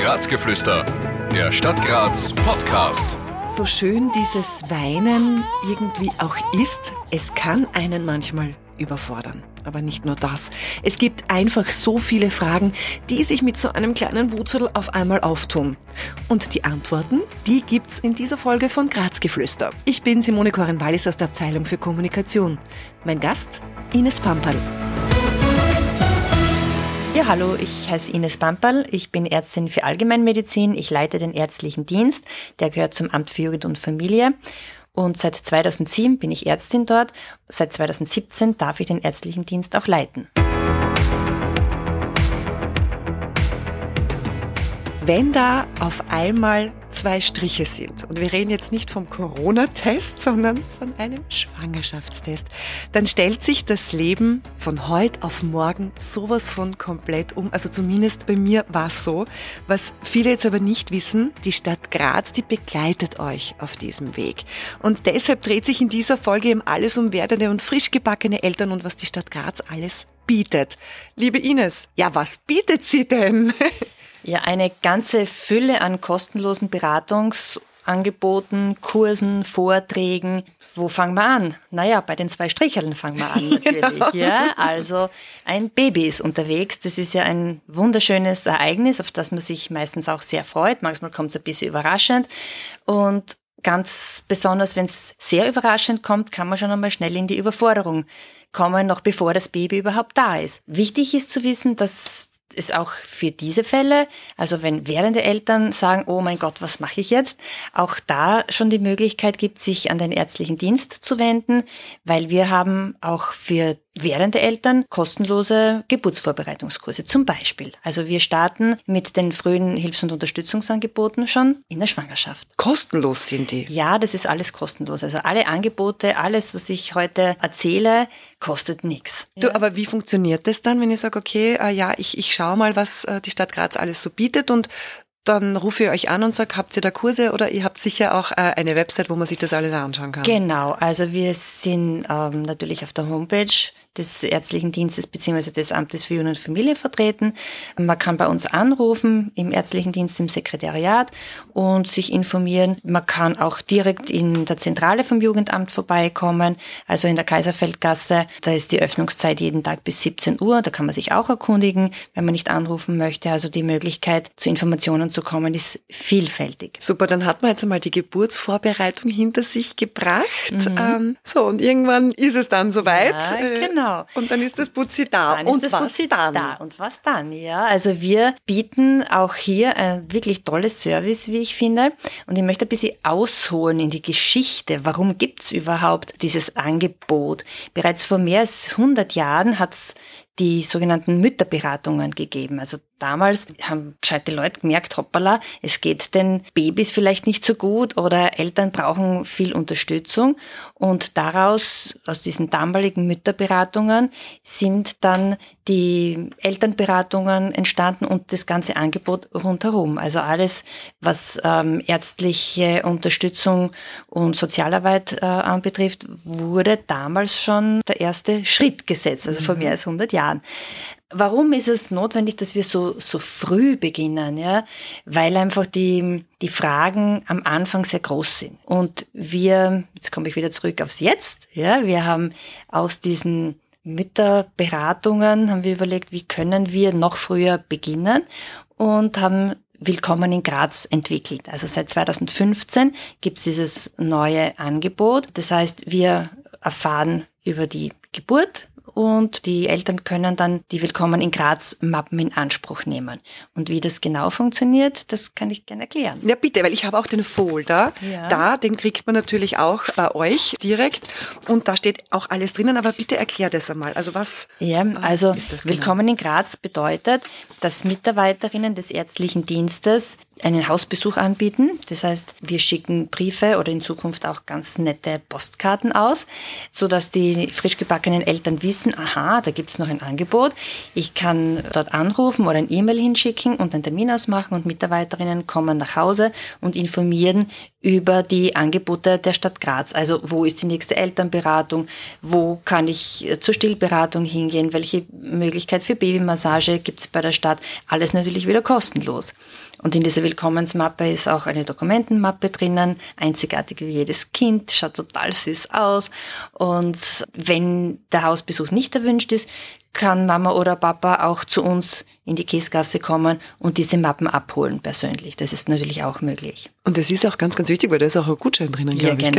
Grazgeflüster, der Stadt Graz Podcast. So schön dieses Weinen irgendwie auch ist, es kann einen manchmal überfordern. Aber nicht nur das. Es gibt einfach so viele Fragen, die sich mit so einem kleinen Wurzel auf einmal auftun. Und die Antworten, die gibt's in dieser Folge von Grazgeflüster. Ich bin Simone Koren-Wallis aus der Abteilung für Kommunikation. Mein Gast, Ines Pamperl. Ja, hallo, ich heiße Ines Pamperl. Ich bin Ärztin für Allgemeinmedizin. Ich leite den ärztlichen Dienst. Der gehört zum Amt für Jugend und Familie. Und seit 2007 bin ich Ärztin dort. Seit 2017 darf ich den ärztlichen Dienst auch leiten. Wenn da auf einmal zwei Striche sind, und wir reden jetzt nicht vom Corona-Test, sondern von einem Schwangerschaftstest, dann stellt sich das Leben von heute auf morgen sowas von komplett um. Also zumindest bei mir war es so. Was viele jetzt aber nicht wissen, die Stadt Graz, die begleitet euch auf diesem Weg. Und deshalb dreht sich in dieser Folge eben alles um werdende und frisch gebackene Eltern und was die Stadt Graz alles bietet. Liebe Ines, ja, was bietet sie denn? Ja, eine ganze Fülle an kostenlosen Beratungsangeboten, Kursen, Vorträgen. Wo fangen wir an? Naja, bei den zwei Stricheln fangen wir an natürlich. Genau. Ja, also ein Baby ist unterwegs. Das ist ja ein wunderschönes Ereignis, auf das man sich meistens auch sehr freut. Manchmal kommt es ein bisschen überraschend. Und ganz besonders, wenn es sehr überraschend kommt, kann man schon einmal schnell in die Überforderung kommen, noch bevor das Baby überhaupt da ist. Wichtig ist zu wissen, dass ist auch für diese Fälle, also wenn währende Eltern sagen, oh mein Gott, was mache ich jetzt, auch da schon die Möglichkeit gibt, sich an den ärztlichen Dienst zu wenden, weil wir haben auch für während der Eltern kostenlose Geburtsvorbereitungskurse zum Beispiel. Also wir starten mit den frühen Hilfs- und Unterstützungsangeboten schon in der Schwangerschaft. Kostenlos sind die? Ja, das ist alles kostenlos. Also alle Angebote, alles, was ich heute erzähle, kostet nichts. Du, ja. aber wie funktioniert das dann, wenn ich sage, okay, äh, ja, ich, ich schaue mal, was äh, die Stadt Graz alles so bietet und dann rufe ich euch an und sage, habt ihr da Kurse oder ihr habt sicher auch äh, eine Website, wo man sich das alles anschauen kann? Genau, also wir sind ähm, natürlich auf der Homepage des ärztlichen Dienstes bzw. des Amtes für Jugend und Familie vertreten. Man kann bei uns anrufen im ärztlichen Dienst im Sekretariat und sich informieren. Man kann auch direkt in der Zentrale vom Jugendamt vorbeikommen, also in der Kaiserfeldgasse. Da ist die Öffnungszeit jeden Tag bis 17 Uhr. Da kann man sich auch erkundigen, wenn man nicht anrufen möchte. Also die Möglichkeit, zu Informationen zu kommen, ist vielfältig. Super, dann hat man jetzt einmal die Geburtsvorbereitung hinter sich gebracht. Mhm. Ähm, so, und irgendwann ist es dann soweit. Ja, äh, genau. Genau. Und dann ist das Putzi da. Dann und was Putzi dann? Da. Und was dann? Ja, also wir bieten auch hier ein wirklich tolles Service, wie ich finde. Und ich möchte ein bisschen ausholen in die Geschichte. Warum gibt's überhaupt dieses Angebot? Bereits vor mehr als 100 Jahren hat's die sogenannten Mütterberatungen gegeben. Also damals haben gescheite Leute gemerkt, hoppala, es geht den Babys vielleicht nicht so gut oder Eltern brauchen viel Unterstützung. Und daraus, aus diesen damaligen Mütterberatungen, sind dann die Elternberatungen entstanden und das ganze Angebot rundherum. Also alles, was ähm, ärztliche Unterstützung und Sozialarbeit äh, anbetrifft, wurde damals schon der erste Schritt gesetzt, also vor mhm. mehr als 100 Jahren. Warum ist es notwendig, dass wir so, so früh beginnen? Ja? Weil einfach die, die Fragen am Anfang sehr groß sind. Und wir, jetzt komme ich wieder zurück aufs Jetzt, ja, wir haben aus diesen Mütterberatungen, haben wir überlegt, wie können wir noch früher beginnen und haben Willkommen in Graz entwickelt. Also seit 2015 gibt es dieses neue Angebot. Das heißt, wir erfahren über die Geburt, und die Eltern können dann die Willkommen in Graz Mappen in Anspruch nehmen. Und wie das genau funktioniert, das kann ich gerne erklären. Ja, bitte, weil ich habe auch den Folder ja. da, den kriegt man natürlich auch bei euch direkt und da steht auch alles drinnen, aber bitte erklär das einmal. Also was Ja, also ist das genau? Willkommen in Graz bedeutet, dass Mitarbeiterinnen des ärztlichen Dienstes einen Hausbesuch anbieten. Das heißt, wir schicken Briefe oder in Zukunft auch ganz nette Postkarten aus, so dass die frisch gebackenen Eltern wissen, aha, da gibt's noch ein Angebot. Ich kann dort anrufen oder ein E-Mail hinschicken und einen Termin ausmachen und Mitarbeiterinnen kommen nach Hause und informieren über die Angebote der Stadt Graz. Also wo ist die nächste Elternberatung? Wo kann ich äh, zur Stillberatung hingehen? Welche Möglichkeit für Babymassage gibt es bei der Stadt? Alles natürlich wieder kostenlos. Und in dieser Willkommensmappe ist auch eine Dokumentenmappe drinnen, einzigartig wie jedes Kind, schaut total süß aus. Und wenn der Hausbesuch nicht erwünscht ist, kann Mama oder Papa auch zu uns in die Käsgasse kommen und diese Mappen abholen persönlich. Das ist natürlich auch möglich. Und das ist auch ganz, ganz wichtig, weil da ist auch ein Gutschein drinnen, ja, glaube ich. Ja,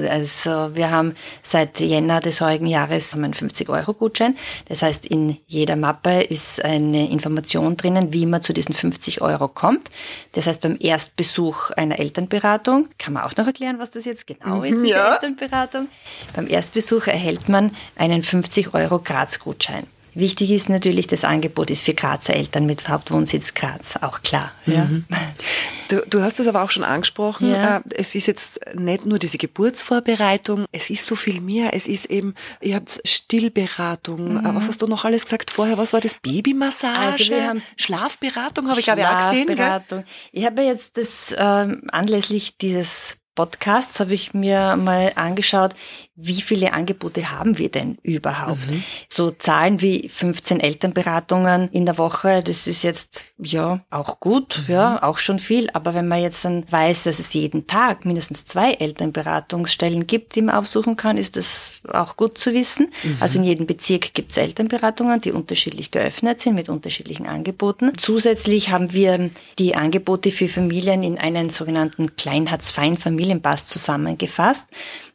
genau. Also wir haben seit Jänner des heurigen Jahres einen 50-Euro-Gutschein. Das heißt, in jeder Mappe ist eine Information drinnen, wie man zu diesen 50 Euro kommt. Das heißt, beim Erstbesuch einer Elternberatung, kann man auch noch erklären, was das jetzt genau ist, diese ja. Elternberatung. Beim Erstbesuch erhält man einen 50 Euro Graz-Gutschein. Wichtig ist natürlich, das Angebot ist für Grazer Eltern mit Hauptwohnsitz Graz, auch klar. Ja. Mhm. Du, du, hast es aber auch schon angesprochen. Ja. Äh, es ist jetzt nicht nur diese Geburtsvorbereitung, es ist so viel mehr. Es ist eben, ihr habt Stillberatung. Mhm. Was hast du noch alles gesagt vorher? Was war das? Babymassage? Also wir haben Schlafberatung habe ich glaube ich auch gesehen. Schlafberatung. Ich habe jetzt das ähm, anlässlich dieses Podcasts habe ich mir mal angeschaut, wie viele Angebote haben wir denn überhaupt? Mhm. So Zahlen wie 15 Elternberatungen in der Woche, das ist jetzt ja auch gut, mhm. ja, auch schon viel. Aber wenn man jetzt dann weiß, dass es jeden Tag mindestens zwei Elternberatungsstellen gibt, die man aufsuchen kann, ist das auch gut zu wissen. Mhm. Also in jedem Bezirk gibt es Elternberatungen, die unterschiedlich geöffnet sind mit unterschiedlichen Angeboten. Zusätzlich haben wir die Angebote für Familien in einen sogenannten Kleinheitsfeinfamilien Familienpass zusammengefasst.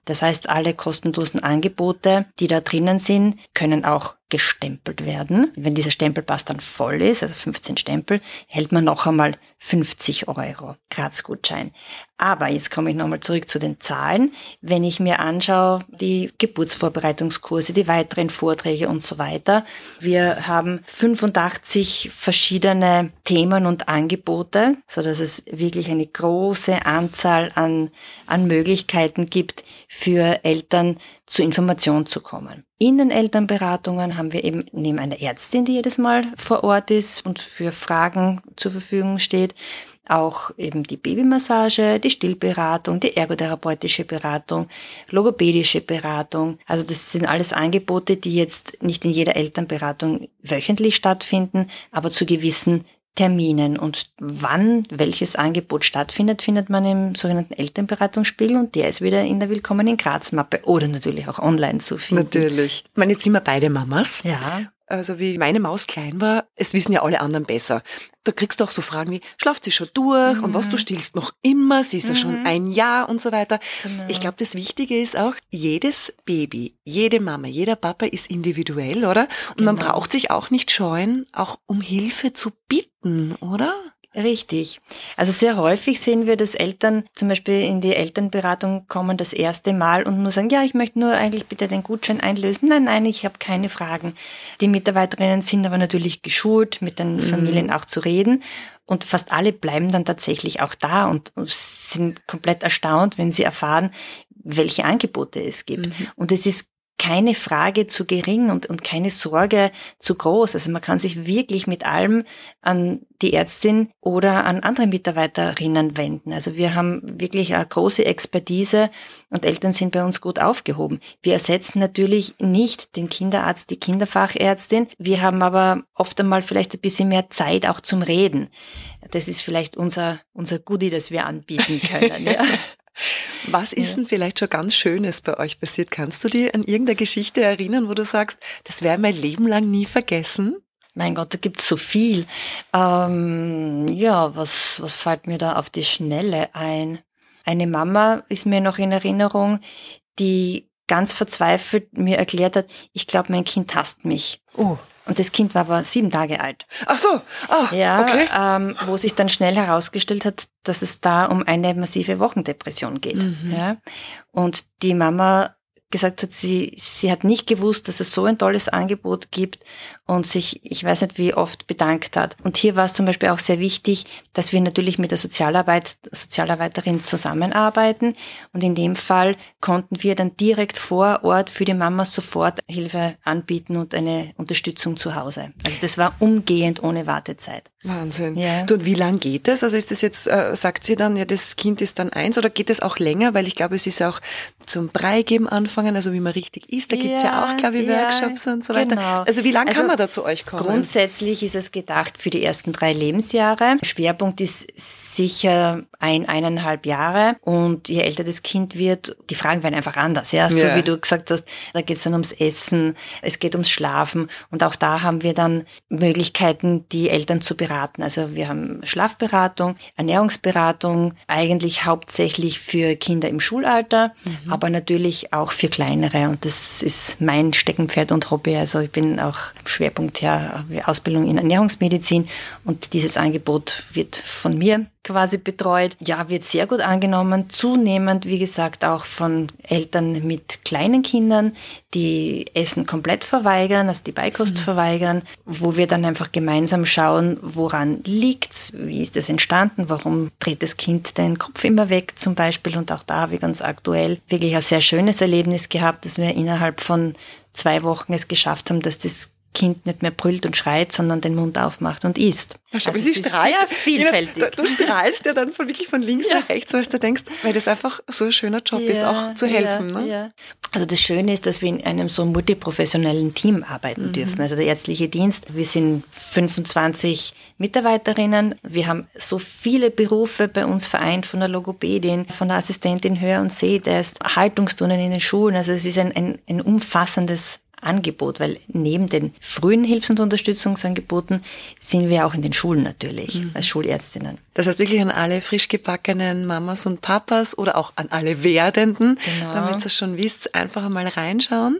Das heißt, alle kostenlosen Angebote, die da drinnen sind, können auch gestempelt werden. Wenn dieser Stempelpass dann voll ist, also 15 Stempel, hält man noch einmal 50 Euro Graz-Gutschein. Aber jetzt komme ich nochmal zurück zu den Zahlen. Wenn ich mir anschaue, die Geburtsvorbereitungskurse, die weiteren Vorträge und so weiter. Wir haben 85 verschiedene Themen und Angebote, so dass es wirklich eine große Anzahl an, an Möglichkeiten gibt, für Eltern zu Information zu kommen. In den Elternberatungen haben wir eben neben einer Ärztin, die jedes Mal vor Ort ist und für Fragen zur Verfügung steht, auch eben die Babymassage, die Stillberatung, die ergotherapeutische Beratung, logopädische Beratung. Also das sind alles Angebote, die jetzt nicht in jeder Elternberatung wöchentlich stattfinden, aber zu gewissen Terminen und wann welches Angebot stattfindet, findet man im sogenannten Elternberatungsspiegel und der ist wieder in der Willkommen in Graz Mappe oder natürlich auch online zu finden. Natürlich. Ich meine, jetzt sind wir beide Mamas. Ja. Also wie meine Maus klein war, es wissen ja alle anderen besser. Da kriegst du auch so Fragen wie, schlaft sie schon durch mhm. und was, du stillst noch immer, sie ist mhm. ja schon mhm. ein Jahr und so weiter. Genau. Ich glaube, das Wichtige ist auch, jedes Baby, jede Mama, jeder Papa ist individuell, oder? Und genau. man braucht sich auch nicht scheuen, auch um Hilfe zu bitten, oder? Richtig. Also sehr häufig sehen wir, dass Eltern zum Beispiel in die Elternberatung kommen das erste Mal und nur sagen, ja, ich möchte nur eigentlich bitte den Gutschein einlösen. Nein, nein, ich habe keine Fragen. Die Mitarbeiterinnen sind aber natürlich geschult, mit den mhm. Familien auch zu reden. Und fast alle bleiben dann tatsächlich auch da und sind komplett erstaunt, wenn sie erfahren, welche Angebote es gibt. Mhm. Und es ist keine Frage zu gering und, und keine Sorge zu groß. Also man kann sich wirklich mit allem an die Ärztin oder an andere Mitarbeiterinnen wenden. Also wir haben wirklich eine große Expertise und Eltern sind bei uns gut aufgehoben. Wir ersetzen natürlich nicht den Kinderarzt, die Kinderfachärztin. Wir haben aber oft einmal vielleicht ein bisschen mehr Zeit auch zum Reden. Das ist vielleicht unser, unser Goodie, das wir anbieten können. Ja. Was ist ja. denn vielleicht schon ganz Schönes bei euch passiert? Kannst du dir an irgendeine Geschichte erinnern, wo du sagst, das werde mein Leben lang nie vergessen? Mein Gott, da gibt's so viel. Ähm, ja, was, was fällt mir da auf die Schnelle ein? Eine Mama ist mir noch in Erinnerung, die ganz verzweifelt mir erklärt hat, ich glaube, mein Kind hasst mich. Oh. Und das Kind war aber sieben Tage alt. Ach so, ah, ja, okay. ähm, wo sich dann schnell herausgestellt hat, dass es da um eine massive Wochendepression geht. Mhm. Ja. Und die Mama gesagt hat, sie, sie hat nicht gewusst, dass es so ein tolles Angebot gibt und sich, ich weiß nicht wie oft, bedankt hat. Und hier war es zum Beispiel auch sehr wichtig, dass wir natürlich mit der Sozialarbeit, Sozialarbeiterin zusammenarbeiten. Und in dem Fall konnten wir dann direkt vor Ort für die Mamas sofort Hilfe anbieten und eine Unterstützung zu Hause. Also das war umgehend ohne Wartezeit. Wahnsinn. Ja. Du, und wie lang geht das? Also ist das jetzt, äh, sagt sie dann, ja, das Kind ist dann eins oder geht es auch länger? Weil ich glaube, es ist auch zum Breigeben anfangen, also wie man richtig isst. Da ja, gibt's ja auch, glaube ich, ja, Workshops und so weiter. Genau. Also wie lange also kann man da zu euch kommen? Grundsätzlich ist es gedacht für die ersten drei Lebensjahre. Schwerpunkt ist sicher ein, eineinhalb Jahre. Und je älter das Kind wird, die Fragen werden einfach anders. Ja, so wie du gesagt hast, da geht's dann ums Essen, es geht ums Schlafen. Und auch da haben wir dann Möglichkeiten, die Eltern zu beraten. Also wir haben Schlafberatung, Ernährungsberatung, eigentlich hauptsächlich für Kinder im Schulalter, mhm. aber natürlich auch für kleinere. Und das ist mein Steckenpferd und Hobby. Also ich bin auch Schwerpunkt her Ausbildung in Ernährungsmedizin und dieses Angebot wird von mir quasi betreut. Ja, wird sehr gut angenommen. Zunehmend, wie gesagt, auch von Eltern mit kleinen Kindern, die Essen komplett verweigern, also die Beikost mhm. verweigern, wo wir dann einfach gemeinsam schauen, woran liegt's, wie ist es entstanden, warum dreht das Kind den Kopf immer weg zum Beispiel. Und auch da habe ich ganz aktuell wirklich ein sehr schönes Erlebnis gehabt, dass wir innerhalb von zwei Wochen es geschafft haben, dass das Kind nicht mehr brüllt und schreit, sondern den Mund aufmacht und isst. Also sie strahlt. Sehr vielfältig. Ja, du, du, strahlst ja dann von wirklich von links ja. nach rechts, weil du denkst, weil das einfach so ein schöner Job ja, ist, auch zu helfen. Ne? Ja. Also das Schöne ist, dass wir in einem so multiprofessionellen Team arbeiten mhm. dürfen. Also der ärztliche Dienst, wir sind 25 Mitarbeiterinnen. Wir haben so viele Berufe bei uns vereint, von der Logopädin, von der Assistentin Hör- und Sehtest, Haltungsturnen in den Schulen. Also es ist ein, ein, ein umfassendes Angebot, weil neben den frühen Hilfs- und Unterstützungsangeboten sind wir auch in den Schulen natürlich mhm. als Schulärztinnen. Das heißt wirklich an alle frisch gebackenen Mamas und Papas oder auch an alle Werdenden, genau. damit ihr es schon wisst, einfach einmal reinschauen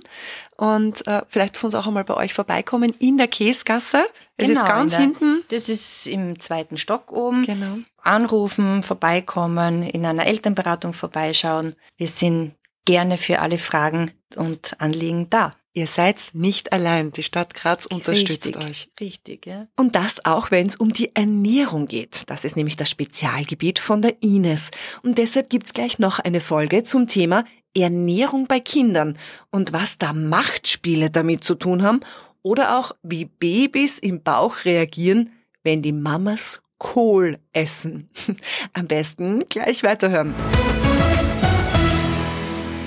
und äh, vielleicht sonst auch einmal bei euch vorbeikommen in der Käsgasse. Es genau, ist ganz der, hinten. Das ist im zweiten Stock oben. Genau. Anrufen, vorbeikommen, in einer Elternberatung vorbeischauen. Wir sind gerne für alle Fragen und Anliegen da. Ihr seid nicht allein. Die Stadt Graz unterstützt richtig, euch. Richtig, ja. Und das auch, wenn es um die Ernährung geht. Das ist nämlich das Spezialgebiet von der Ines. Und deshalb gibt's gleich noch eine Folge zum Thema Ernährung bei Kindern und was da Machtspiele damit zu tun haben oder auch wie Babys im Bauch reagieren, wenn die Mamas Kohl essen. Am besten gleich weiterhören.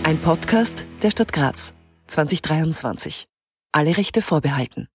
Ein Podcast der Stadt Graz. 2023. Alle Rechte vorbehalten.